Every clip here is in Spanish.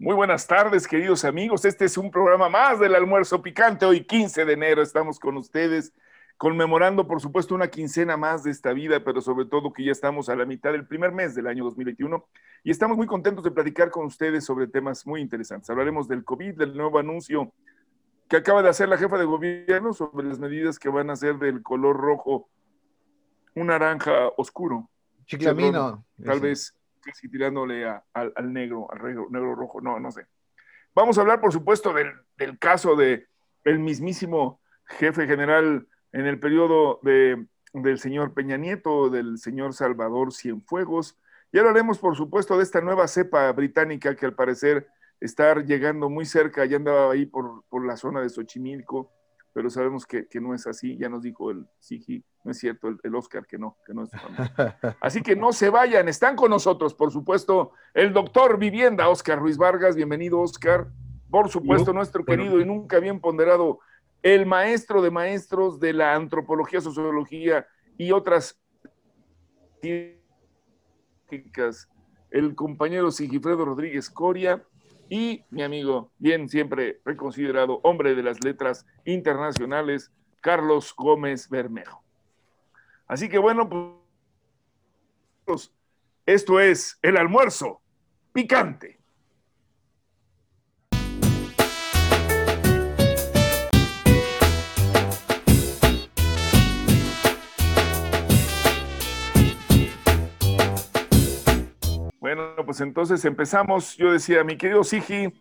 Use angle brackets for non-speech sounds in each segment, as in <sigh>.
Muy buenas tardes, queridos amigos. Este es un programa más del almuerzo picante. Hoy 15 de enero estamos con ustedes conmemorando, por supuesto, una quincena más de esta vida, pero sobre todo que ya estamos a la mitad del primer mes del año 2021 y estamos muy contentos de platicar con ustedes sobre temas muy interesantes. Hablaremos del COVID, del nuevo anuncio que acaba de hacer la jefa de gobierno sobre las medidas que van a ser del color rojo, un naranja oscuro. Chiclamino. Tal vez casi tirándole al, negro, al negro, rojo, no, no sé. Vamos a hablar, por supuesto, del, del caso de el mismísimo jefe general en el periodo de, del señor Peña Nieto, del señor Salvador Cienfuegos. Y hablaremos, por supuesto, de esta nueva cepa británica que al parecer está llegando muy cerca, ya andaba ahí por, por la zona de Xochimilco, pero sabemos que, que, no es así, ya nos dijo el Sigi, no es cierto, el, Oscar, que no, que no es Así que no se vayan, están con nosotros, por supuesto, el doctor Vivienda, Oscar Ruiz Vargas, bienvenido Oscar, por supuesto, nuestro querido y nunca bien ponderado, el maestro de maestros de la antropología, sociología y otras el compañero Sigifredo Rodríguez Coria, y mi amigo, bien siempre reconsiderado hombre de las letras internacionales, Carlos Gómez Bermejo. Así que bueno, pues esto es el almuerzo picante. Bueno, pues entonces empezamos. Yo decía, mi querido Sigi,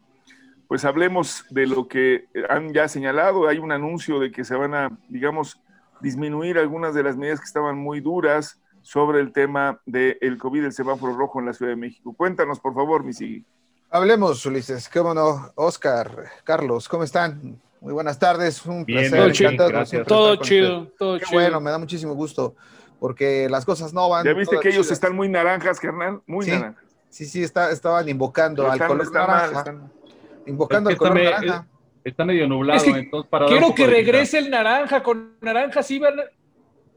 pues hablemos de lo que han ya señalado. Hay un anuncio de que se van a, digamos, disminuir algunas de las medidas que estaban muy duras sobre el tema del COVID, el semáforo rojo en la Ciudad de México. Cuéntanos, por favor, mi Sigi. Hablemos, Ulises. ¿Cómo no? Oscar, Carlos, ¿cómo están? Muy buenas tardes. Un placer. Todo chido, todo chido, todo chido. Bueno, me da muchísimo gusto porque las cosas no van. Ya viste que ellos están muy naranjas, carnal, muy naranjas. Sí, sí, está, estaban invocando al color naranja. Invocando al color naranja. Está medio nublado, entonces para Quiero que regrese el naranja, con naranja sí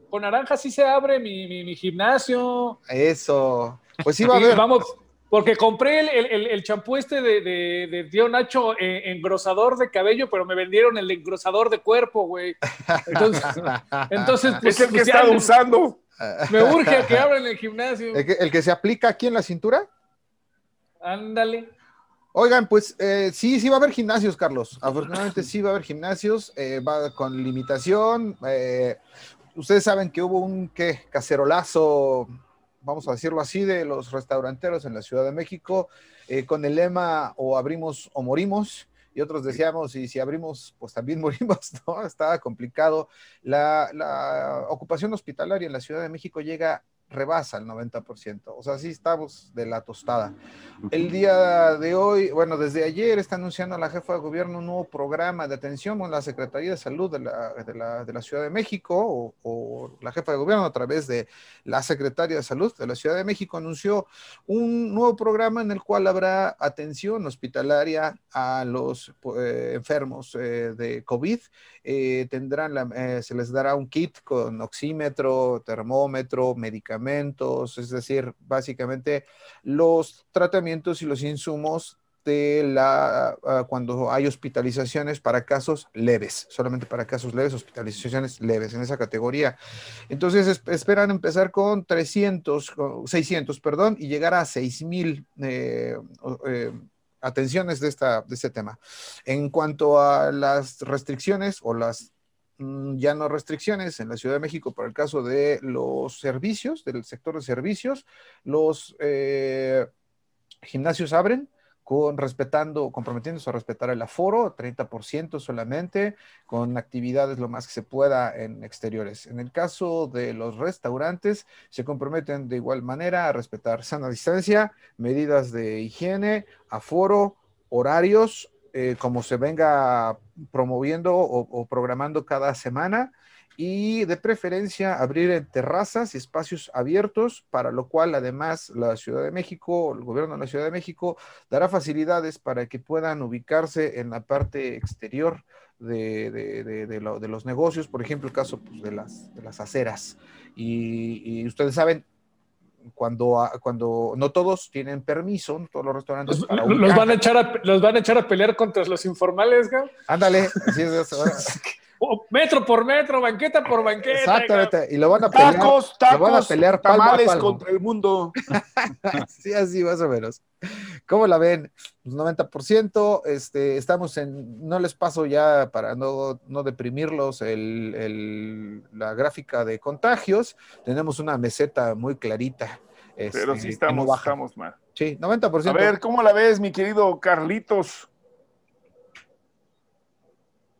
con naranja sí se abre mi, mi, gimnasio. Eso. Pues sí va a haber. Vamos, porque compré el champú este de, de, Tío Nacho eh, engrosador de cabello, pero me vendieron el engrosador de cuerpo, güey. Entonces, <laughs> entonces pues, es el que he estado usando. Me urge a que abran el gimnasio. ¿El que, se aplica aquí en la cintura? Ándale. Oigan, pues eh, sí, sí va a haber gimnasios, Carlos. Afortunadamente sí va a haber gimnasios, eh, va con limitación. ustedes saben que hubo un ¿qué? cacerolazo vamos a decirlo así, de los restauranteros en la Ciudad de México, eh, con el lema o abrimos o morimos. Y otros decíamos, y si abrimos, pues también <laughs> morimos, ¿no? Estaba complicado. La, la ocupación hospitalaria en la Ciudad de México llega rebasa el 90%. O sea, sí estamos de la tostada. El día de hoy, bueno, desde ayer está anunciando la jefa de gobierno un nuevo programa de atención con la Secretaría de Salud de la, de la, de la Ciudad de México o, o, la jefa de gobierno a través de la Secretaría de Salud de la Ciudad de México anunció un nuevo programa en el cual habrá atención hospitalaria a los eh, enfermos eh, de COVID. Eh, tendrán la, se les dará un kit con oxímetro, termómetro, medicamentos es decir, básicamente los tratamientos y los insumos de la ah, cuando hay hospitalizaciones para casos leves, solamente para casos leves, hospitalizaciones leves en esa categoría. Entonces esperan empezar con 300, 600, perdón, y llegar a 6000 eh, eh, atenciones de, esta, de este tema. En cuanto a las restricciones o las ya no restricciones en la Ciudad de México para el caso de los servicios, del sector de servicios. Los eh, gimnasios abren con respetando, comprometiéndose a respetar el aforo, 30% solamente, con actividades lo más que se pueda en exteriores. En el caso de los restaurantes, se comprometen de igual manera a respetar sana distancia, medidas de higiene, aforo, horarios, eh, como se venga promoviendo o, programando cada semana y de preferencia abrir terrazas y espacios abiertos, para lo cual además la Ciudad de México, el gobierno de la Ciudad de México dará facilidades para que puedan ubicarse en la parte exterior de, los negocios, por ejemplo, el caso pues, de, las, aceras. Y ustedes saben, cuando, cuando no todos tienen permiso, todos los restaurantes. Los, van, a echar a, los van a echar a pelear contra los informales, ¿no? Ándale, así es. <laughs> metro por metro, banqueta por banqueta. Exactamente, y lo van a pelear. Tacos, tacos, lo van a pelear tamales contra el mundo. <laughs> sí, así más o menos. ¿Cómo la ven? Pues 90%, este, estamos en, no les paso ya para no, no deprimirlos el, el, la gráfica de contagios, tenemos una meseta muy clarita. Pero sí este, estamos, bajamos mal. Sí, 90%. A ver, ¿cómo la ves, mi querido Carlitos?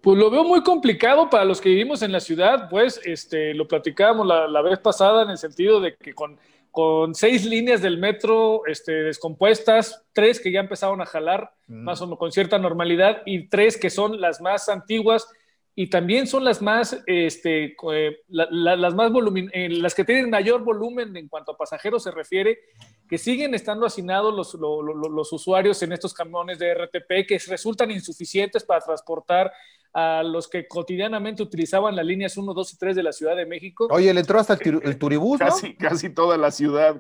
Pues lo veo muy complicado para los que vivimos en la ciudad, pues este, lo platicábamos la, vez pasada en el sentido de que con, con seis líneas del metro este, descompuestas, tres que ya empezaron a jalar mm. más o menos con cierta normalidad y tres que son las más antiguas y también son las más, este, eh, las más volumen, eh, las que tienen mayor volumen en cuanto a pasajeros se refiere, que siguen estando hacinados los, los usuarios en estos camiones de RTP que resultan insuficientes para transportar a los que cotidianamente utilizaban las líneas 1, 2 y 3 de la Ciudad de México. Oye, le entró hasta el, turibús, ¿no? Casi, casi toda la ciudad,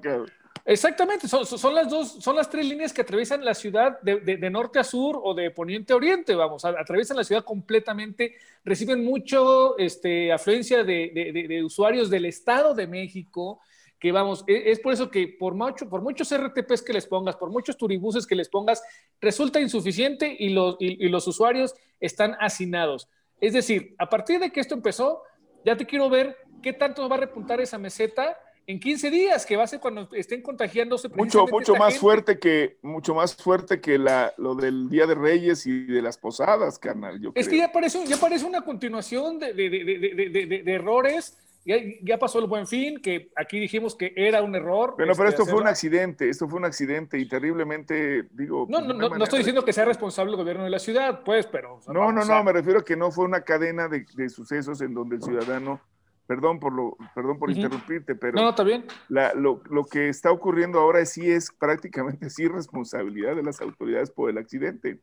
Exactamente, son, son, las dos, son las tres líneas que atraviesan la ciudad de, de, norte a sur o de poniente a oriente, vamos, atraviesan la ciudad completamente, reciben mucho este, afluencia de, de usuarios del Estado de México, que vamos, e, es, por eso que por, mucho, por muchos RTPs que les pongas, por muchos turibuses que les pongas, resulta insuficiente y los, y, los usuarios están hacinados. Es decir, a partir de que esto empezó, ya te quiero ver qué tanto va a repuntar esa meseta en 15 días, que va a ser cuando estén contagiándose. Mucho, mucho más fuerte que, mucho más fuerte que la, lo del Día de Reyes y de las posadas, carnal. es que ya parece, ya parece una continuación de, de, de, de errores ya, pasó el buen fin, que aquí dijimos que era un error. Pero, pero este, esto fue un accidente, esto fue un accidente y terriblemente, digo. No, no, no, estoy diciendo que sea responsable el gobierno de la ciudad, pues, pero. no, no, no, me refiero a que no fue una cadena de, sucesos en donde el ciudadano. Perdón por lo, perdón por interrumpirte, pero no, está bien. lo, lo, que está ocurriendo ahora sí es prácticamente sí responsabilidad de las autoridades por el accidente.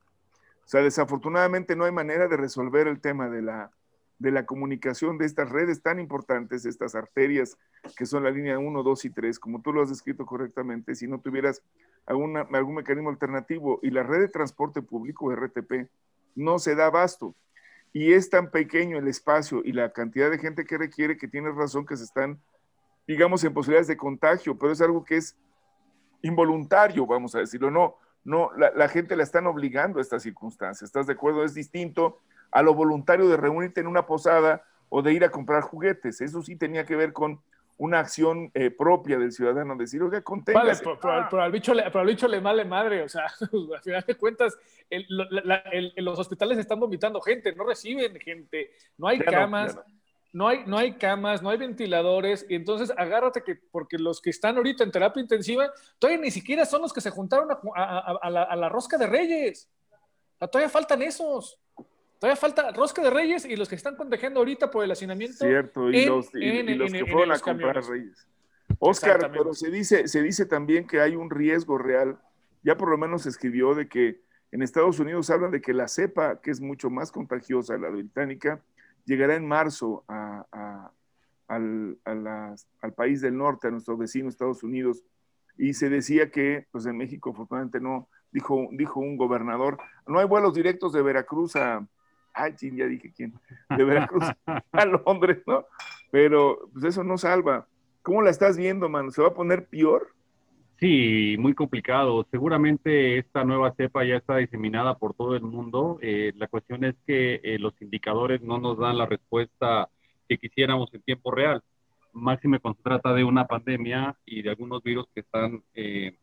O sea, desafortunadamente no hay manera de resolver el tema de la, de la comunicación de estas redes tan importantes, estas arterias que son la línea 1, 2 y 3, como tú lo has descrito correctamente, si no tuvieras algún mecanismo alternativo y la red de transporte público, RTP, no se da abasto. Y es tan pequeño el espacio y la cantidad de gente que requiere que tienes razón que se están, digamos, en posibilidades de contagio, pero es algo que es involuntario, vamos a decirlo. No, no, la, la gente la están obligando a estas circunstancias. ¿Estás de acuerdo? Es distinto a lo voluntario de reunirte en una posada o de ir a comprar juguetes. Eso sí tenía que ver con una acción eh, propia del ciudadano, decir, oiga, conténgase. Vale, pero, al bicho le, pero al bicho le vale madre, o sea, <laughs> al final de cuentas, los hospitales están vomitando gente, no reciben gente, no hay camas, no, hay, no hay camas, no hay ventiladores, y entonces agárrate que, porque los que están ahorita en terapia intensiva, todavía ni siquiera son los que se juntaron a, la, a la, rosca de reyes, todavía faltan esos. Todavía falta Rosca de Reyes y los que están contagiando ahorita por el hacinamiento. Cierto, y los, que fueron a comprar Reyes. Oscar, pero se dice, se dice también que hay un riesgo real. Ya por lo menos se escribió de que en Estados Unidos hablan de que la cepa, que es mucho más contagiosa, la británica, llegará en marzo al, al, país del norte, a nuestro vecino Estados Unidos. Y se decía que, pues en México, afortunadamente no, dijo, dijo un gobernador, no hay vuelos directos de Veracruz a, ay, ya dije quién, de Veracruz a Londres, ¿no? Pero pues eso no salva. ¿Cómo la estás viendo, mano? ¿Se va a poner peor? Sí, muy complicado. Seguramente esta nueva cepa ya está diseminada por todo el mundo. Eh, la cuestión es que eh, los indicadores no nos dan la respuesta que quisiéramos en tiempo real. Máxime cuando se trata de una pandemia y de algunos virus que están eh,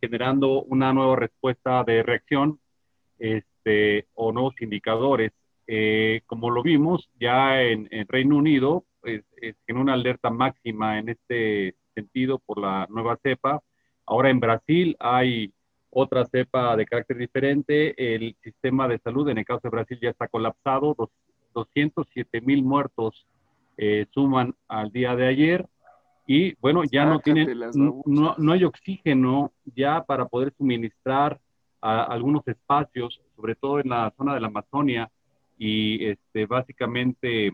generando una nueva respuesta de reacción este, o nuevos indicadores. Eh, como lo vimos ya en, Reino Unido, pues, en una alerta máxima en este sentido por la nueva cepa. Ahora en Brasil hay otra cepa de carácter diferente. El sistema de salud, en el caso de Brasil, ya está colapsado. 207 mil muertos eh, suman al día de ayer. Y bueno, ya no tienen, no, no, hay oxígeno ya para poder suministrar a algunos espacios, sobre todo en la zona de la Amazonia, y este, básicamente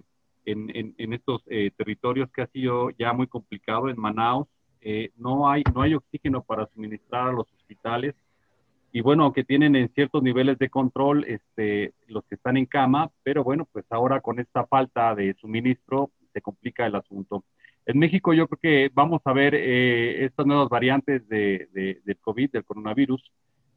en, en, estos eh, territorios que ha sido ya muy complicado, en Manaus, eh, no, hay, no hay oxígeno para suministrar a los hospitales. Y bueno, aunque tienen en ciertos niveles de control este, los que están en cama, pero bueno, pues ahora con esta falta de suministro se complica el asunto. En México yo creo que vamos a ver eh, estas nuevas variantes de, de, del COVID, del coronavirus,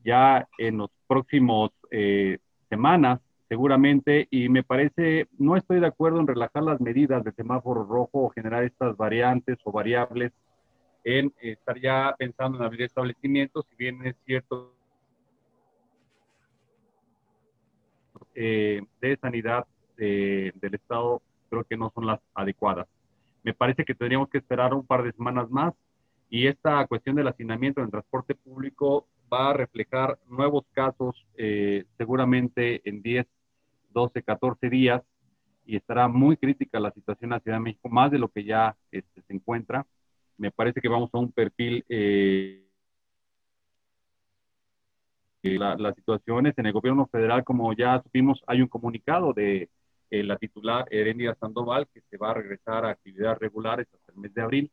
ya en los próximos eh, semanas seguramente y me parece, no estoy de acuerdo en relajar las medidas de semáforo rojo o generar estas variantes o variables en estar ya pensando en abrir establecimientos, si bien es cierto eh, de sanidad del Estado, creo que no son las adecuadas. Me parece que tendríamos que esperar un par de semanas más y esta cuestión del hacinamiento en el transporte público va a reflejar nuevos casos eh, seguramente en 10, 12, 14 días y estará muy crítica la situación en la Ciudad de México, más de lo que ya este, se encuentra. Me parece que vamos a un perfil, eh, la, las situaciones en el gobierno federal, como ya supimos, hay un comunicado de eh, la titular Erendia Sandoval que se va a regresar a actividades regulares hasta el mes de abril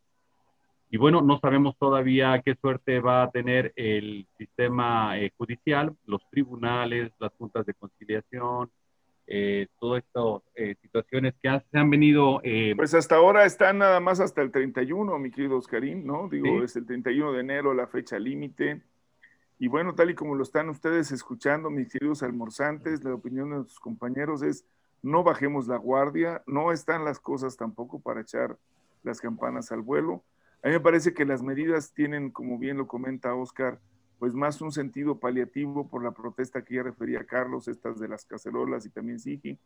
y bueno, no sabemos todavía qué suerte va a tener el sistema eh, judicial, los tribunales, las juntas de conciliación, eh, todas estas eh, situaciones que se han venido... Eh, pues hasta ahora están nada más hasta el 31, mi querido Oscarín, ¿no? Digo, es el 31 de enero la fecha límite. Y bueno, tal y como lo están ustedes escuchando, mis queridos almorzantes, la opinión de nuestros compañeros es no bajemos la guardia, no están las cosas tampoco para echar las campanas al vuelo a mí me parece que las medidas tienen, como bien lo comenta Oscar, pues más un sentido paliativo por la protesta que ya refería Carlos, estas de las cacerolas y también Sigi,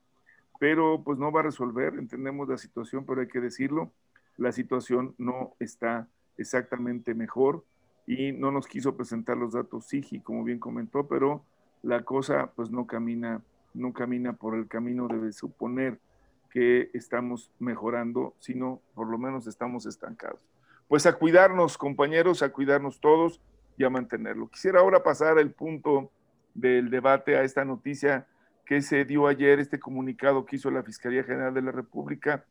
pero pues no va a resolver, entendemos la situación, pero hay que decirlo, la situación no está exactamente mejor y no nos quiso presentar los datos Sigi, como bien comentó, pero la cosa pues no camina, no camina por el camino de suponer que estamos mejorando, sino por lo menos estamos estancados. Pues a cuidarnos, compañeros, a cuidarnos todos y mantenerlo. Quisiera ahora pasar al punto del debate a esta noticia que se dio ayer, este comunicado que hizo la Fiscalía General de la República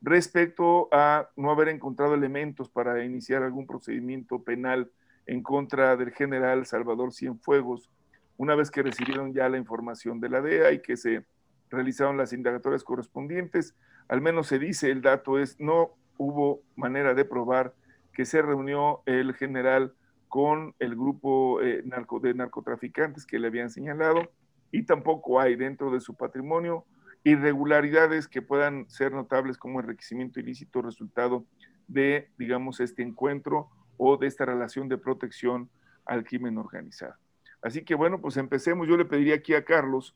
respecto a no haber encontrado elementos para iniciar algún procedimiento penal en contra del general Salvador Cienfuegos, una vez que recibieron ya la información de la DEA y que se realizaron las indagatorias correspondientes, al menos se dice, el dato es, no hubo manera de probar que se reunió el general con el grupo eh, narco, de narcotraficantes que le habían señalado y tampoco hay dentro de su patrimonio irregularidades que puedan ser notables como enriquecimiento ilícito resultado de, digamos, este encuentro o de esta relación de protección al crimen organizado. Así que bueno, pues empecemos. Yo le pediría aquí a Carlos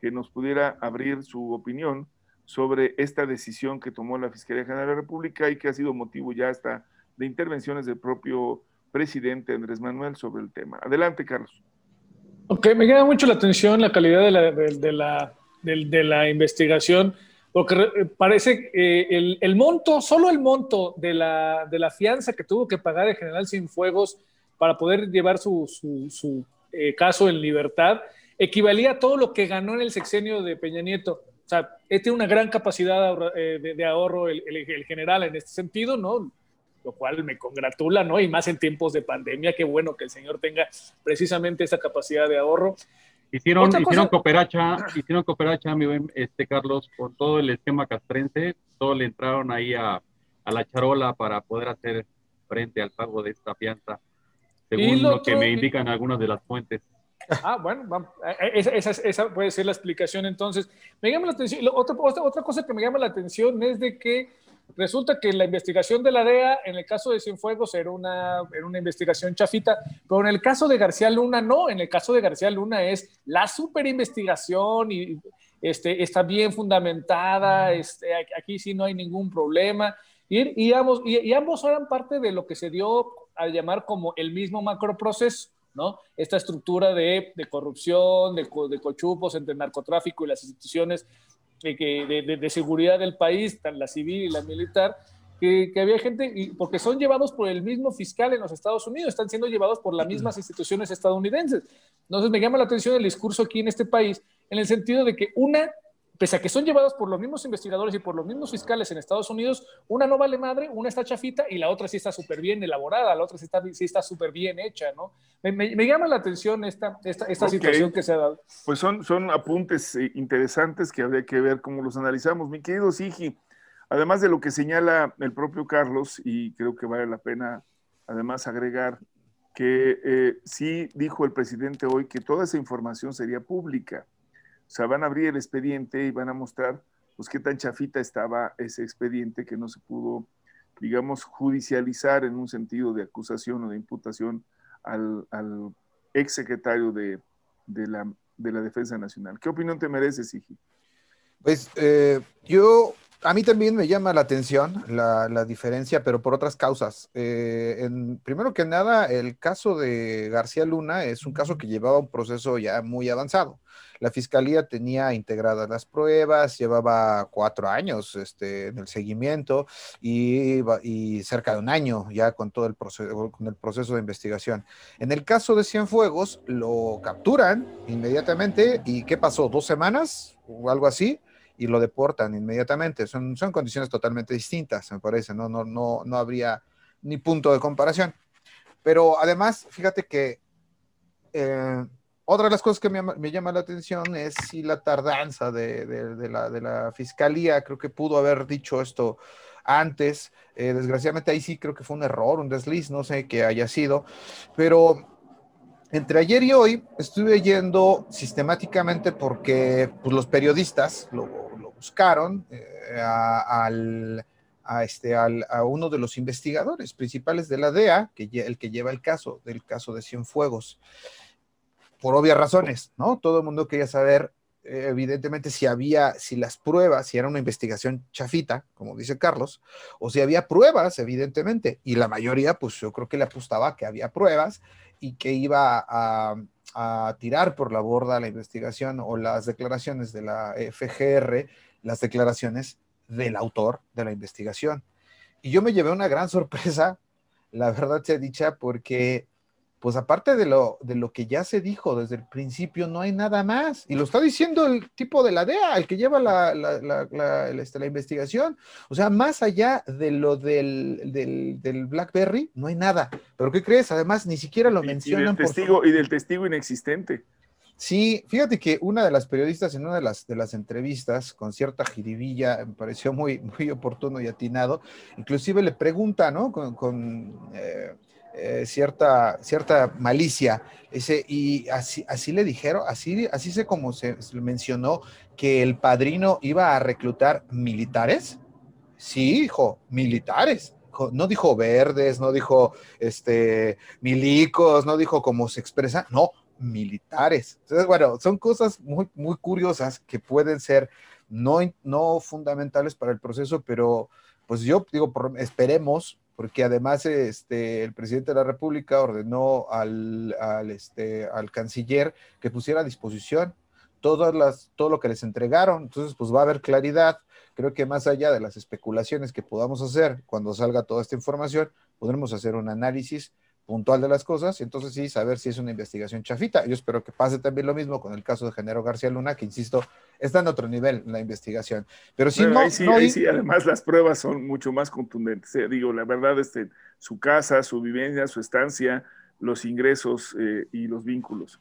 que nos pudiera abrir su opinión sobre esta decisión que tomó la Fiscalía General de la República y que ha sido motivo ya hasta de intervenciones del propio presidente Andrés Manuel sobre el tema. Adelante, Carlos. Ok, me llama mucho la atención la calidad de la, de, la, de, la investigación, porque parece que el, el, monto, solo el monto de la, de la fianza que tuvo que pagar el general Cienfuegos para poder llevar su, su, su eh, caso en libertad, equivalía a todo lo que ganó en el sexenio de Peña Nieto. O sea, tiene una gran capacidad de, eh, de ahorro el, el, el, general en este sentido, ¿no? Lo cual me congratula, ¿no? Y más en tiempos de pandemia, qué bueno que el señor tenga precisamente esa capacidad de ahorro. Hicieron, hicieron cooperacha, hicieron cooperacha, mi buen, este Carlos, con todo el esquema castrense, todos le entraron ahí a, a la charola para poder hacer frente al pago de esta fianza, según lo, que me indican algunas de las fuentes. Ah, bueno, vamos. Eh, eh, esa, esa, esa, puede ser la explicación entonces. Me llama la atención, otra, otra cosa que me llama la atención es de que Resulta que la investigación de la DEA, en el caso de Cienfuegos, era una, era una investigación chafita, pero en el caso de García Luna, no. En el caso de García Luna es la super investigación y este, está bien fundamentada, este, aquí sí no hay ningún problema. Y, y, ambos, y, ambos eran parte de lo que se dio a llamar como el mismo macroproceso. ¿no? Esta estructura de, de corrupción, de, de, cochupos entre narcotráfico y las instituciones de, de, de, seguridad del país, la civil y la militar, que, que, había gente, y porque son llevados por el mismo fiscal en los Estados Unidos, están siendo llevados por las mismas instituciones estadounidenses. Entonces me llama la atención el discurso aquí en este país, en el sentido de que una, pese a que son llevados por los mismos investigadores y por los mismos fiscales en Estados Unidos, una no vale madre, una está chafita y la otra sí está súper bien elaborada, la otra sí está sí está súper bien hecha, ¿no? Me, llama la atención esta, esta, esta situación que se ha dado. Pues son, son apuntes eh, interesantes que habría que ver cómo los analizamos. Mi querido Sigi, además de lo que señala el propio Carlos, y creo que vale la pena además agregar que eh, sí dijo el presidente hoy que toda esa información sería pública. O sea, van a abrir el expediente y van a mostrar pues qué tan chafita estaba ese expediente que no se pudo, digamos, judicializar en un sentido de acusación o de imputación al, al ex secretario de, la, de la Defensa Nacional. ¿Qué opinión te mereces, Sigi? Pues eh, yo a mí también me llama la atención la, diferencia, pero por otras causas. Eh, en, primero que nada, el caso de García Luna es un caso que llevaba un proceso ya muy avanzado. La fiscalía tenía integradas las pruebas, llevaba cuatro años este, en el seguimiento y, y, cerca de un año ya con todo el proceso, con el proceso de investigación. En el caso de Cienfuegos, lo capturan inmediatamente y ¿qué pasó? ¿Dos semanas o algo así? Y lo deportan inmediatamente. Son, son condiciones totalmente distintas, me parece, ¿no? No, no, no habría ni punto de comparación. Pero además, fíjate que eh, otra de las cosas que me, me, llama la atención es si la tardanza de, de, la, de, la, fiscalía, creo que pudo haber dicho esto antes, eh, desgraciadamente ahí sí creo que fue un error, un desliz, no sé qué haya sido, pero entre ayer y hoy estuve yendo sistemáticamente porque pues, los periodistas lo, buscaron eh, al, a, este, al, a uno de los investigadores principales de la DEA, que, el que lleva el caso, del caso de Cienfuegos, por obvias razones, ¿no? Todo el mundo quería saber, evidentemente, si había, si las pruebas, si era una investigación chafita, como dice Carlos, o si había pruebas, evidentemente, y la mayoría, pues yo creo que le apostaba que había pruebas y que iba a, a tirar por la borda la investigación o las declaraciones de la FGR las declaraciones del autor de la investigación. Y yo me llevé una gran <laughs> sorpresa, la verdad sea dicha, porque pues aparte de lo, de lo que ya se dijo desde el principio, no hay nada más. Y lo está diciendo el tipo de la DEA, el que lleva la, la, este, la, investigación. O sea, más allá de lo del, del, BlackBerry, no hay nada. ¿Pero qué crees? Además, ni siquiera lo mencionan. testigo, y del testigo inexistente. Sí, fíjate que una de las periodistas en una de las, de las entrevistas, con cierta jiribilla, me pareció muy, muy oportuno y atinado, inclusive le pregunta, ¿no? Con, eh, eh, cierta, cierta malicia, ese, y así, así le dijeron, así, así se como se, mencionó que el padrino iba a reclutar militares. Sí, hijo, militares no dijo verdes, no dijo este milicos, no dijo cómo se expresa, no, militares. Entonces, bueno, son cosas muy, muy curiosas que pueden ser no, no fundamentales para el proceso, pero pues yo digo, esperemos, porque además este, el presidente de la República ordenó al, al, este, al canciller que pusiera a disposición todas las, todo lo que les entregaron. Entonces, pues va a haber claridad. Creo que más allá de las especulaciones que podamos hacer cuando salga toda esta información, podremos hacer un análisis puntual de las cosas y entonces sí saber si es una investigación chafita. Yo espero que pase también lo mismo con el caso de Genero García Luna, que insisto, está en otro nivel la investigación. Pero si no, sí, sí, además las pruebas son mucho más contundentes. Eh, digo, la verdad, este, su casa, su vivencia, su estancia, los ingresos eh, y los vínculos.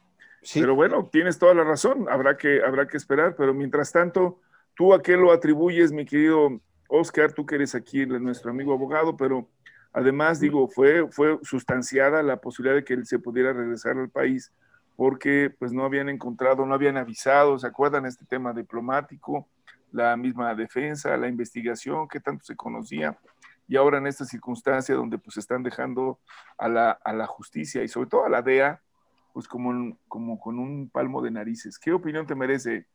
Pero bueno, tienes toda la razón, habrá que, habrá que esperar, pero mientras tanto, ¿tú a qué lo atribuyes, mi querido Oscar? Tú que eres aquí nuestro amigo abogado, pero Además, digo, fue, fue sustanciada la posibilidad de que él se pudiera regresar al país porque pues no habían encontrado, no habían avisado, ¿se acuerdan este tema diplomático? La misma defensa, la investigación que tanto se conocía y ahora en esta circunstancia donde pues están dejando a la, a la justicia y sobre todo a la DEA pues como, como con un palmo de narices. ¿Qué opinión te merece,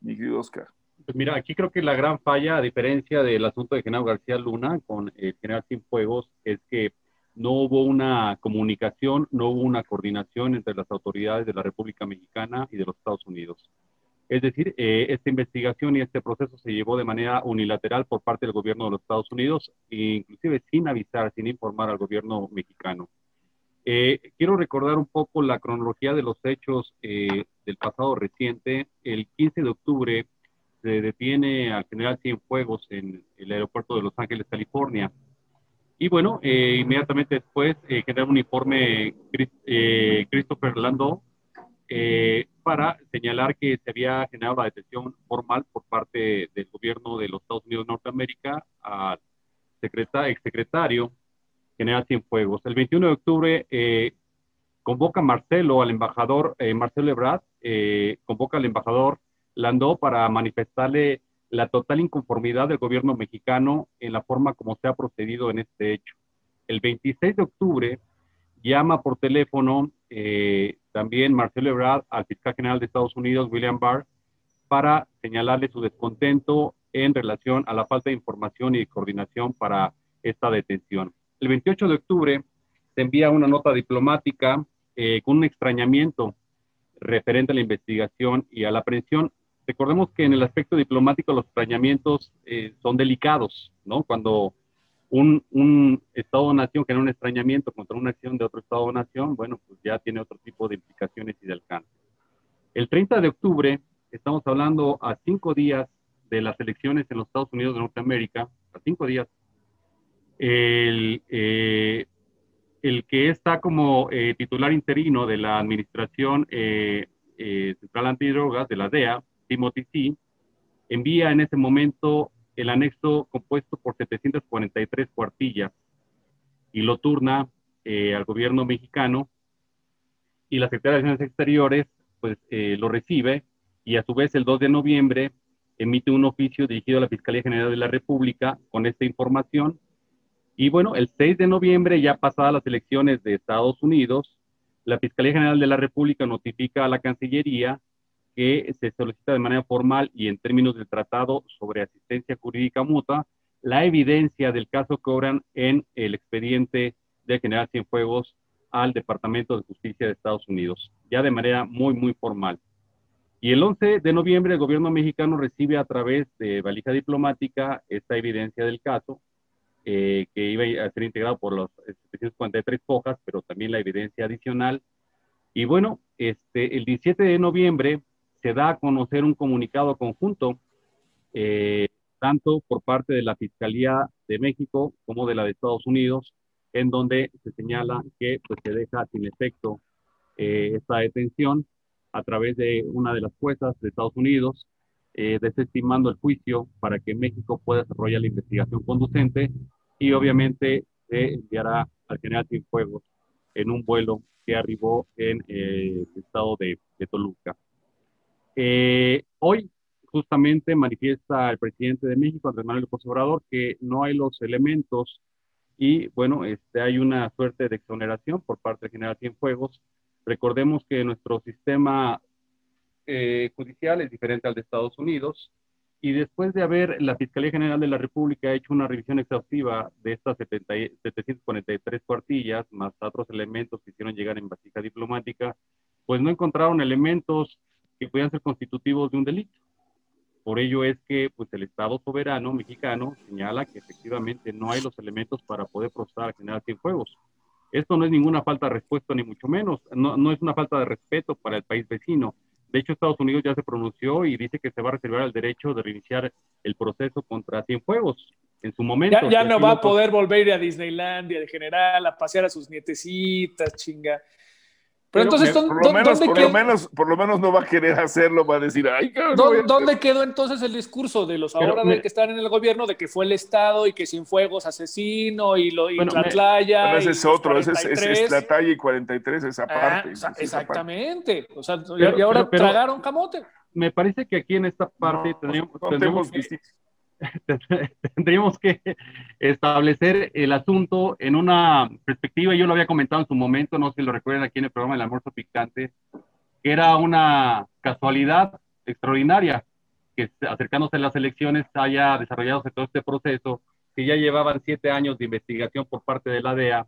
mi querido Oscar? Pues mira, aquí creo que la gran falla, a diferencia del asunto de General García Luna con el General Cienfuegos, es que no hubo una comunicación, no hubo una coordinación entre las autoridades de la República Mexicana y de los Estados Unidos. Es decir, eh, esta investigación y este proceso se llevó de manera unilateral por parte del gobierno de los Estados Unidos, inclusive sin avisar, sin informar al gobierno mexicano. Eh, quiero recordar un poco la cronología de los hechos eh, del pasado reciente. El 15 de octubre se detiene al general Cienfuegos en el aeropuerto de Los Ángeles, California. Y bueno, eh, inmediatamente después eh, genera un informe eh, Christopher Landau eh, para señalar que se había generado la detención formal por parte del gobierno de los Estados Unidos de Norteamérica al exsecretario general Cienfuegos. El 21 de octubre eh, convoca Marcelo, al embajador Marcelo Ebrard, convoca al embajador Landó para manifestarle la total inconformidad del gobierno mexicano en la forma como se ha procedido en este hecho. El 26 de octubre llama por teléfono eh, también Marcelo Ebrard al fiscal general de Estados Unidos, William Barr, para señalarle su descontento en relación a la falta de información y coordinación para esta detención. El 28 de octubre se envía una nota diplomática eh, con un extrañamiento referente a la investigación y a la aprehensión. Recordemos que en el aspecto diplomático los extrañamientos eh, son delicados, ¿no? Cuando un, un Estado-nación genera un extrañamiento contra una acción de otro Estado-nación, bueno, pues ya tiene otro tipo de implicaciones y de alcance. El 30 de octubre, estamos hablando a cinco días de las elecciones en los Estados Unidos de Norteamérica, a cinco días, el, eh, el que está como eh, titular interino de la Administración Central Antidrogas, de la DEA, Timothy C., envía en ese momento el anexo compuesto por 743 cuartillas y lo turna eh, al gobierno mexicano y la Secretaría de Relaciones Exteriores pues eh, lo recibe y a su vez el 2 de noviembre emite un oficio dirigido a la Fiscalía General de la República con esta información y bueno, el 6 de noviembre, ya pasadas las elecciones de Estados Unidos, la Fiscalía General de la República notifica a la Cancillería que se solicita de manera formal y en términos del tratado sobre asistencia jurídica mutua la evidencia del caso que obran en el expediente de General Cienfuegos al Departamento de Justicia de Estados Unidos, ya de manera muy, muy formal. Y el 11 de noviembre el gobierno mexicano recibe a través de valija diplomática esta evidencia del caso, eh, que iba a ser integrado por las 743 hojas, pero también la evidencia adicional. Y bueno, este, el 17 de noviembre se da a conocer un comunicado conjunto, eh, tanto por parte de la Fiscalía de México como de la de Estados Unidos, en donde se señala que pues, se deja sin efecto eh, esta detención a través de una de las juezas de Estados Unidos, eh, desestimando el juicio para que México pueda desarrollar la investigación conducente y obviamente se enviará al general Cienfuegos en un vuelo que arribó en el estado de Toluca. Eh, hoy justamente manifiesta el presidente de México, Andrés Manuel López Obrador, que no hay los elementos y bueno, este, hay una suerte de exoneración por parte del general Cienfuegos. Recordemos que nuestro sistema eh, judicial es diferente al de Estados Unidos y después de haber la Fiscalía General de la República hecho una revisión exhaustiva de estas 743 cuartillas, más otros elementos que hicieron llegar en vasija diplomática, pues no encontraron elementos que puedan ser constitutivos de un delito. Por ello es que pues, el Estado soberano mexicano señala que efectivamente no hay los elementos para poder procesar a generar Cienfuegos. Esto no es ninguna falta de respuesta, ni mucho menos. No, no es una falta de respeto para el país vecino. De hecho, Estados Unidos ya se pronunció y dice que se va a reservar el derecho de reiniciar el proceso contra Cienfuegos en su momento. Ya, ya no va a poder volver a Disneylandia de general, a pasear a sus nietecitas, chinga. Pero, entonces, por, lo menos, por, lo menos, por lo menos no va a querer hacerlo, va a decir, ay, cabrón. ¿Dónde, quedó entonces el discurso de los ahora de que están en el gobierno, de que fue el Estado y que sin fuegos asesino y, lo, y la playa? ese es otro, ese es, la talla y 43, esa ah, parte. exactamente. O sea, y ahora tragaron camote. Me parece que aquí en esta parte tendríamos, <laughs> tendríamos que establecer el asunto en una perspectiva, yo lo había comentado en su momento, no sé si lo recuerdan aquí en el programa del almuerzo picante, que era una casualidad extraordinaria que acercándose a las elecciones haya desarrollado todo este proceso, que ya llevaban siete años de investigación por parte de la DEA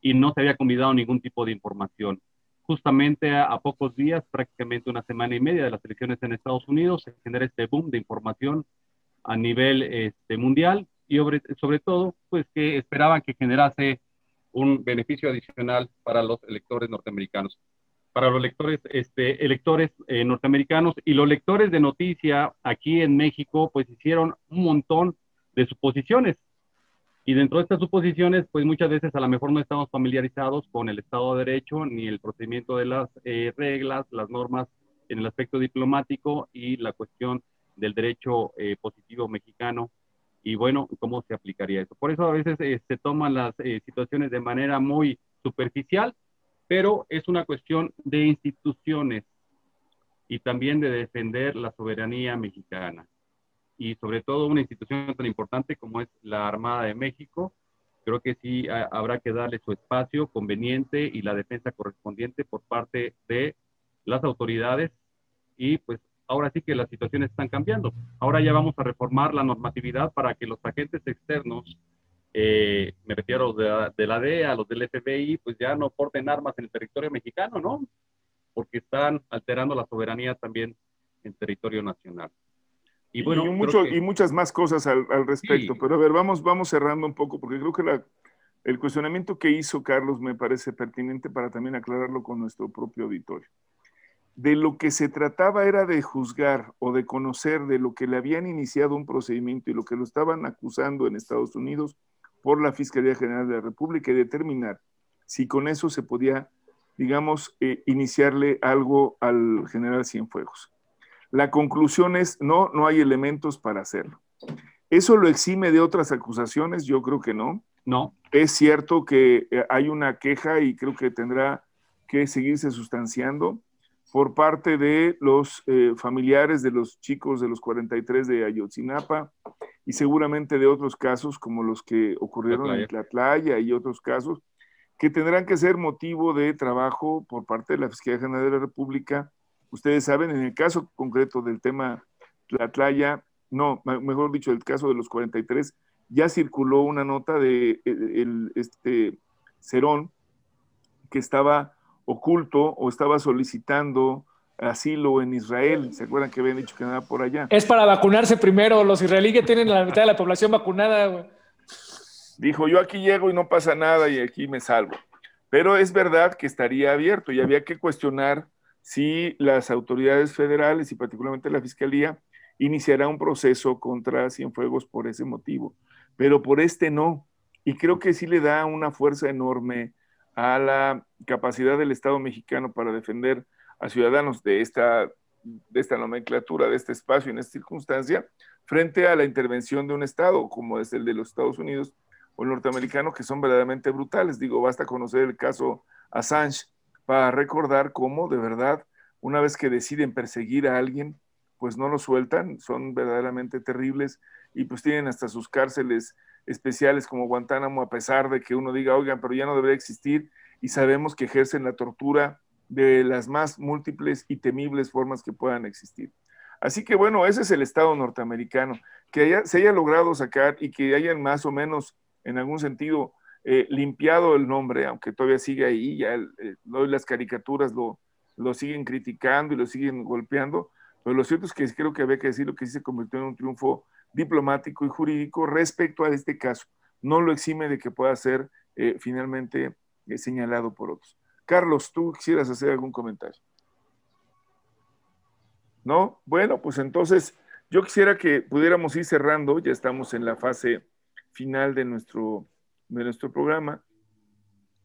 y no se había combinado ningún tipo de información. Justamente a, a pocos días, prácticamente una semana y media de las elecciones en Estados Unidos, se genera este boom de información a nivel este, mundial y sobre, todo, pues que esperaban que generase un beneficio adicional para los electores norteamericanos. para los lectores, este, electores eh, norteamericanos y los lectores de noticia aquí en México, pues hicieron un montón de suposiciones. Y dentro de estas suposiciones, pues muchas veces a lo mejor no estamos familiarizados con el Estado de Derecho ni el procedimiento de las eh, reglas, las normas en el aspecto diplomático y la cuestión del derecho eh, positivo mexicano y bueno, cómo se aplicaría eso. Por eso a veces se toman las situaciones de manera muy superficial pero es una cuestión de instituciones y también de defender la soberanía mexicana. Y sobre todo una institución tan importante como es la Armada de México, creo que sí habrá que darle su espacio conveniente y la defensa correspondiente por parte de las autoridades y pues ahora sí que las situaciones están cambiando. Ahora ya vamos a reformar la normatividad para que los agentes externos eh, me refiero de, de, la DEA, los del FBI, pues ya no porten armas en el territorio mexicano, ¿no? Porque están alterando la soberanía también en territorio nacional. Y, bueno, y, mucho, y muchas más cosas al, al respecto, pero a ver, vamos, vamos cerrando un poco, porque creo que la, el cuestionamiento que hizo Carlos me parece pertinente para también aclararlo con nuestro propio auditorio. De lo que se trataba era de juzgar o de conocer de lo que le habían iniciado un procedimiento y lo que lo estaban acusando en Estados Unidos, por la Fiscalía General de la República y determinar si con eso se podía, digamos, eh, iniciarle algo al general Cienfuegos. La conclusión es, no, no hay elementos para hacerlo. ¿Eso lo exime de otras acusaciones? Yo creo que no. No. Es cierto que eh, hay una queja y creo que tendrá que seguirse sustanciando por parte de los eh, familiares de los chicos de los 43 de Ayotzinapa, y seguramente de otros casos como los que ocurrieron en Tlatlaya y otros casos que tendrán que ser motivo de trabajo por parte de la Fiscalía General de la República. Ustedes saben, en el caso concreto del tema Tlatlaya, no, mejor dicho, el caso de los 43, ya circuló una nota de eh, el, este Cerón que estaba oculto o estaba solicitando asilo en Israel. ¿Se acuerdan que habían dicho que nada por allá? Es para vacunarse primero. Los israelíes que tienen la mitad de la población vacunada. Dijo, yo aquí llego y no pasa nada y aquí me salvo. Pero es verdad que estaría abierto y había que cuestionar si las autoridades federales y particularmente la Fiscalía iniciará un proceso contra Cienfuegos por ese motivo. Pero por este no. Y creo que sí le da una fuerza enorme a la capacidad del Estado mexicano para defender a ciudadanos de esta, de esta nomenclatura, de este espacio, en esta circunstancia, frente a la intervención de un Estado como es el de los Estados Unidos o el norteamericano, que son verdaderamente brutales. Digo, basta conocer el caso Assange para recordar cómo de verdad, una vez que deciden perseguir a alguien, pues no lo sueltan, son verdaderamente terribles y pues tienen hasta sus cárceles especiales como Guantánamo, a pesar de que uno diga, oigan, pero ya no debería existir y sabemos que ejercen la tortura de las más múltiples y temibles formas que puedan existir. Así que bueno, ese es el Estado norteamericano, que se haya logrado sacar y que hayan más o menos, en algún sentido, eh, limpiado el nombre, aunque todavía sigue ahí, ya eh, las caricaturas lo, lo siguen criticando y lo siguen golpeando, pero lo cierto es que creo que había que decir lo que sí se convirtió en un triunfo diplomático y jurídico respecto a este caso. No lo exime de que pueda ser eh, finalmente señalado por otros. Carlos, ¿tú quisieras hacer algún comentario? ¿No? Bueno, pues entonces yo quisiera que pudiéramos ir cerrando, ya estamos en la fase final de nuestro, de nuestro programa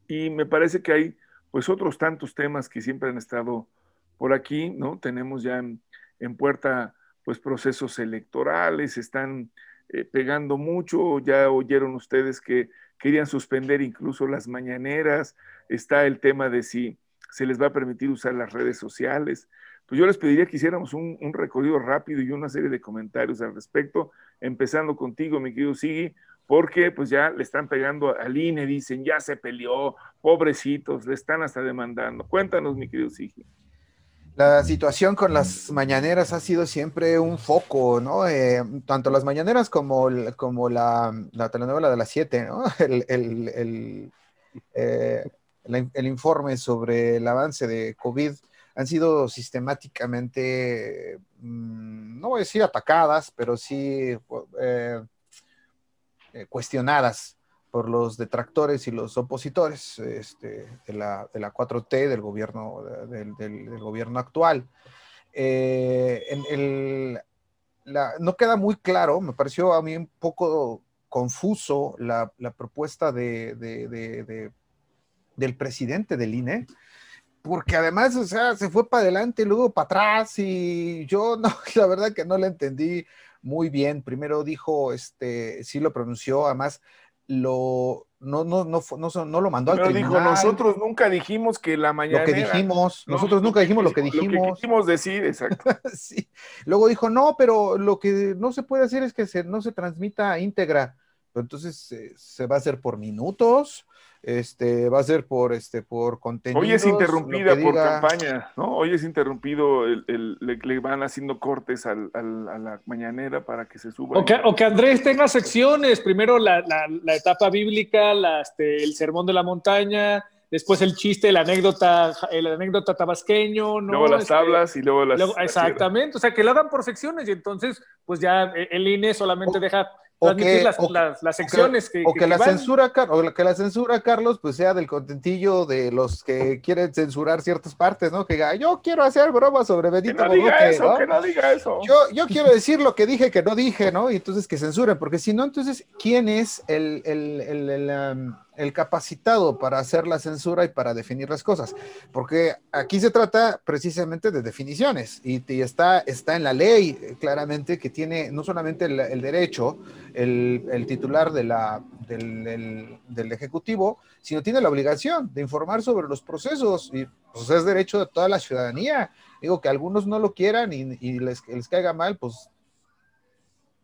y me parece que hay pues otros tantos temas que siempre han estado por aquí, ¿no? Tenemos ya en, puerta pues procesos electorales, están eh, pegando mucho, ya oyeron ustedes que querían suspender incluso las mañaneras, está el tema de si se les va a permitir usar las redes sociales. Pues yo les pediría que hiciéramos un, recorrido rápido y una serie de comentarios al respecto, empezando contigo, mi querido Sigui, porque pues ya le están pegando al INE, dicen, ya se peleó, pobrecitos, le están hasta demandando. Cuéntanos, mi querido Sigui. La situación con las mañaneras ha sido siempre un foco, ¿no? Eh, tanto las mañaneras como, como la, la telenovela de las siete, ¿no? <laughs> El, el, eh, el, informe sobre el avance de COVID han sido sistemáticamente, mm, no voy a decir atacadas, pero sí eh, cuestionadas por los detractores y los opositores este, de, la, de, la, 4T del gobierno, del, del, gobierno actual. Eh, en el, la, no queda muy claro, me pareció a mí un poco confuso la, la propuesta de, de, del presidente del INE, porque además, o sea, se fue para adelante y luego para atrás y yo <laughs> no, la verdad que no le entendí muy bien. Primero dijo, este, sí lo pronunció, además lo, no, no, no, no, no lo mandó al Pero dijo, nosotros nunca dijimos que la mañana. Lo que dijimos, nosotros nunca dijimos lo que dijimos. Lo que quisimos decir, exacto. <laughs> sí. Luego dijo, no, pero lo que no se puede hacer es que se, no se transmita íntegra. entonces eh, se va a hacer por minutos este, va a ser por, este, por contenido. Hoy es interrumpida por campaña, ¿no? Hoy es interrumpido, el, le, van haciendo cortes al, a la mañanera para que se suba. O que, o que Andrés tenga secciones, primero la, la, etapa bíblica, este, el sermón de la montaña, después el chiste, la anécdota, la anécdota tabasqueño, ¿no? Luego las este, tablas y luego las... exactamente, o sea, que lo hagan por secciones y entonces, pues ya el INE solamente deja o que, las, secciones o que, la censura o que la censura Carlos pues sea del contentillo de los que quieren censurar ciertas partes no que diga yo quiero hacer broma sobre Benito que no eso que no diga eso. Yo, yo quiero decir lo que dije que no dije no y entonces que censuren porque si no entonces quién es el, el, el, el um, el capacitado para hacer la censura y para definir las cosas, porque aquí se trata precisamente de definiciones y, está, está en la ley eh, claramente que tiene no solamente el, derecho, el, titular de la, del, del, Ejecutivo, sino tiene la obligación de informar sobre los procesos y pues es derecho de toda la ciudadanía. Digo que algunos no lo quieran y, y les, les caiga mal, pues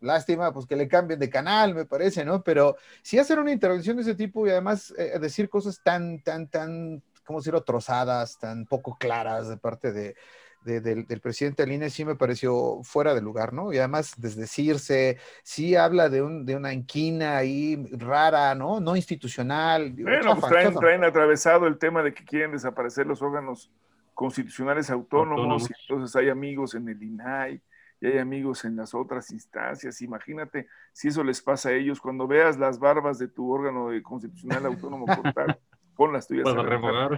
Lástima, pues que le cambien de canal, me parece, ¿no? Pero si hacer una intervención de ese tipo y además eh, decir cosas tan, tan, tan, ¿cómo decirlo?, trozadas, tan poco claras de parte de, del, presidente Aline, sí me pareció fuera de lugar, ¿no? Y además desdecirse, sí habla de, un, de una inquina ahí rara, ¿no? No institucional. Bueno, pues traen, traen, atravesado el tema de que quieren desaparecer los órganos constitucionales autónomos, autónomos. y entonces hay amigos en el INAI y hay amigos en las otras instancias. Imagínate si eso les pasa a ellos cuando veas las barbas de tu órgano de constitucional autónomo cortar, <laughs> pon las tuyas.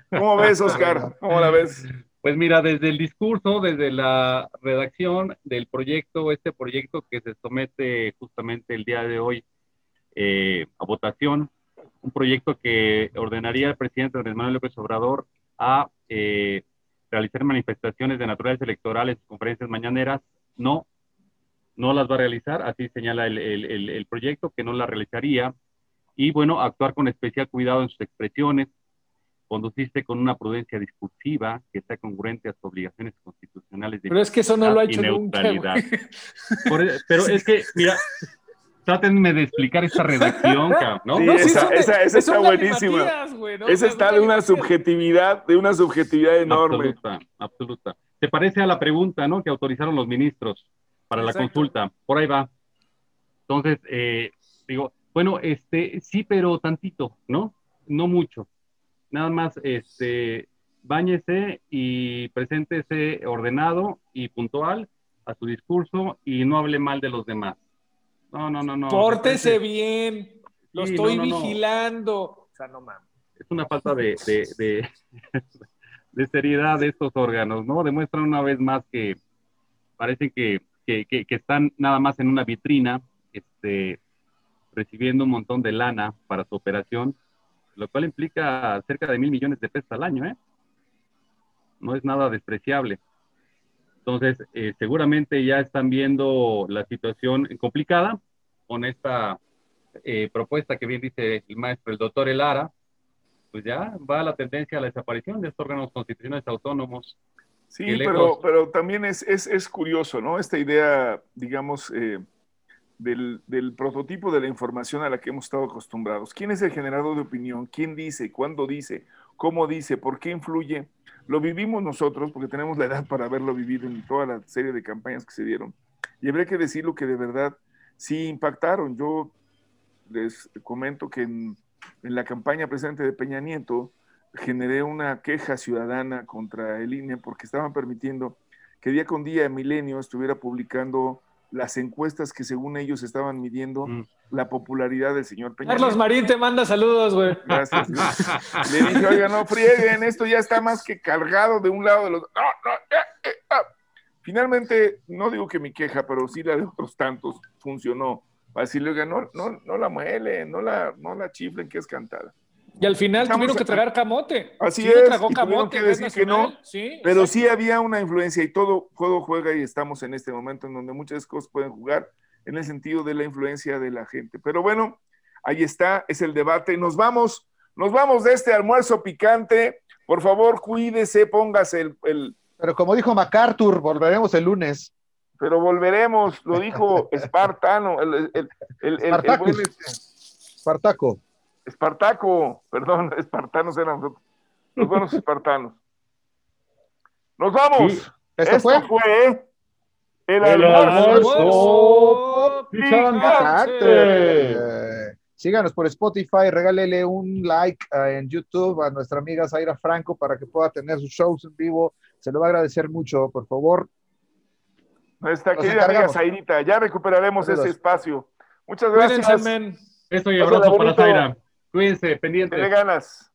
¿Cómo ves, Oscar? ¿Cómo la ves? Pues mira, desde el discurso, desde la redacción del proyecto, este proyecto que se somete justamente el día de hoy eh, a votación, un proyecto que ordenaría al presidente Andrés Manuel López Obrador a eh, realizar manifestaciones de naturales electorales, conferencias mañaneras no, no las va a realizar, así señala el, proyecto, que no la realizaría. Y bueno, actuar con especial cuidado en sus expresiones, conducirse con una prudencia discursiva que sea congruente a sus obligaciones constitucionales de Pero es que eso no lo ha hecho neutralidad. E, pero es que, mira, trátenme de explicar esta redacción, ¿no? esa, está buenísima. esa está de una subjetividad, de una subjetividad enorme. Absoluta, absoluta. Se parece a la pregunta, ¿no? Que autorizaron los ministros para la consulta. Por ahí va. Entonces, eh, digo, bueno, este, sí, pero tantito, ¿no? No mucho. Nada más, este, báñese y preséntese ordenado y puntual a su discurso y no hable mal de los demás. No, no, no, no. Pórtese bien. Lo estoy vigilando. O sea, no mames. Es una falta de, de <laughs> seriedad de estos órganos, ¿no? Demuestran una vez más que parece que, que, que, están nada más en una vitrina, este, recibiendo un montón de lana para su operación, lo cual implica cerca de mil millones de pesos al año, ¿eh? No es nada despreciable. Entonces, eh, seguramente ya están viendo la situación complicada con esta eh, propuesta que bien dice el maestro, el doctor Elara, pues ya va la tendencia a la desaparición de estos órganos constitucionales autónomos. Sí, pero, pero también es, es, es, curioso, ¿no? Esta idea, digamos, eh, del, del, prototipo de la información a la que hemos estado acostumbrados. ¿Quién es el generador de opinión? ¿Quién dice? ¿Cuándo dice? ¿Cómo dice? ¿Por qué influye? Lo vivimos nosotros porque tenemos la edad para haberlo vivido en toda la serie de campañas que se dieron. Y habría que decir lo que de verdad sí impactaron. Yo les comento que en en la campaña presente de Peña Nieto, generé una queja ciudadana contra el INE porque estaban permitiendo que día con día Milenio estuviera publicando las encuestas que según ellos estaban midiendo Mm. la popularidad del señor Peña. Carlos Nieto. Marín te manda saludos, güey. Gracias. Le dije, oiga, no frieguen, esto ya está más que cargado de un lado de los. No, no, eh, eh, ah. Finalmente, no digo que mi queja, pero sí la de otros tantos funcionó. Para decirle, oiga, no, no, no la muelen, no la, no la chiflen, que es cantada. Y al final Estamos tuvieron que tragar camote. Así Sí es, tragó y tuvieron camote, que Red decir que no. Sí, Pero exacto. sí había una influencia y todo juego juega y estamos en este momento en donde muchas cosas pueden jugar en el sentido de la influencia de la gente. Pero bueno, ahí está, es el debate. Nos vamos, nos vamos de este almuerzo picante. Por favor, cuídese, póngase el, el- Pero como dijo MacArthur, volveremos el lunes. Pero volveremos, lo dijo <laughs> Espartano, el, el, el- el- el buen este, Espartaco. Espartaco, perdón, <laughs> espartanos eran nosotros, los buenos <laughs> espartanos. Nos vamos. Sí. Esto Esto fue fue el, El almuerzo. Almuerzo picante. Síganos por Spotify, regálele un like eh, en YouTube a nuestra amiga Zaira Franco para que pueda tener sus shows en vivo. Se lo va a agradecer mucho, por favor. Nuestra Nos querida amiga. Zairita, ya recuperaremos Saludos. ese espacio. Muchas Cuídense, gracias. men. Eso y abrazo para. Zaira. Cuídense, Te pendientes. le ganas.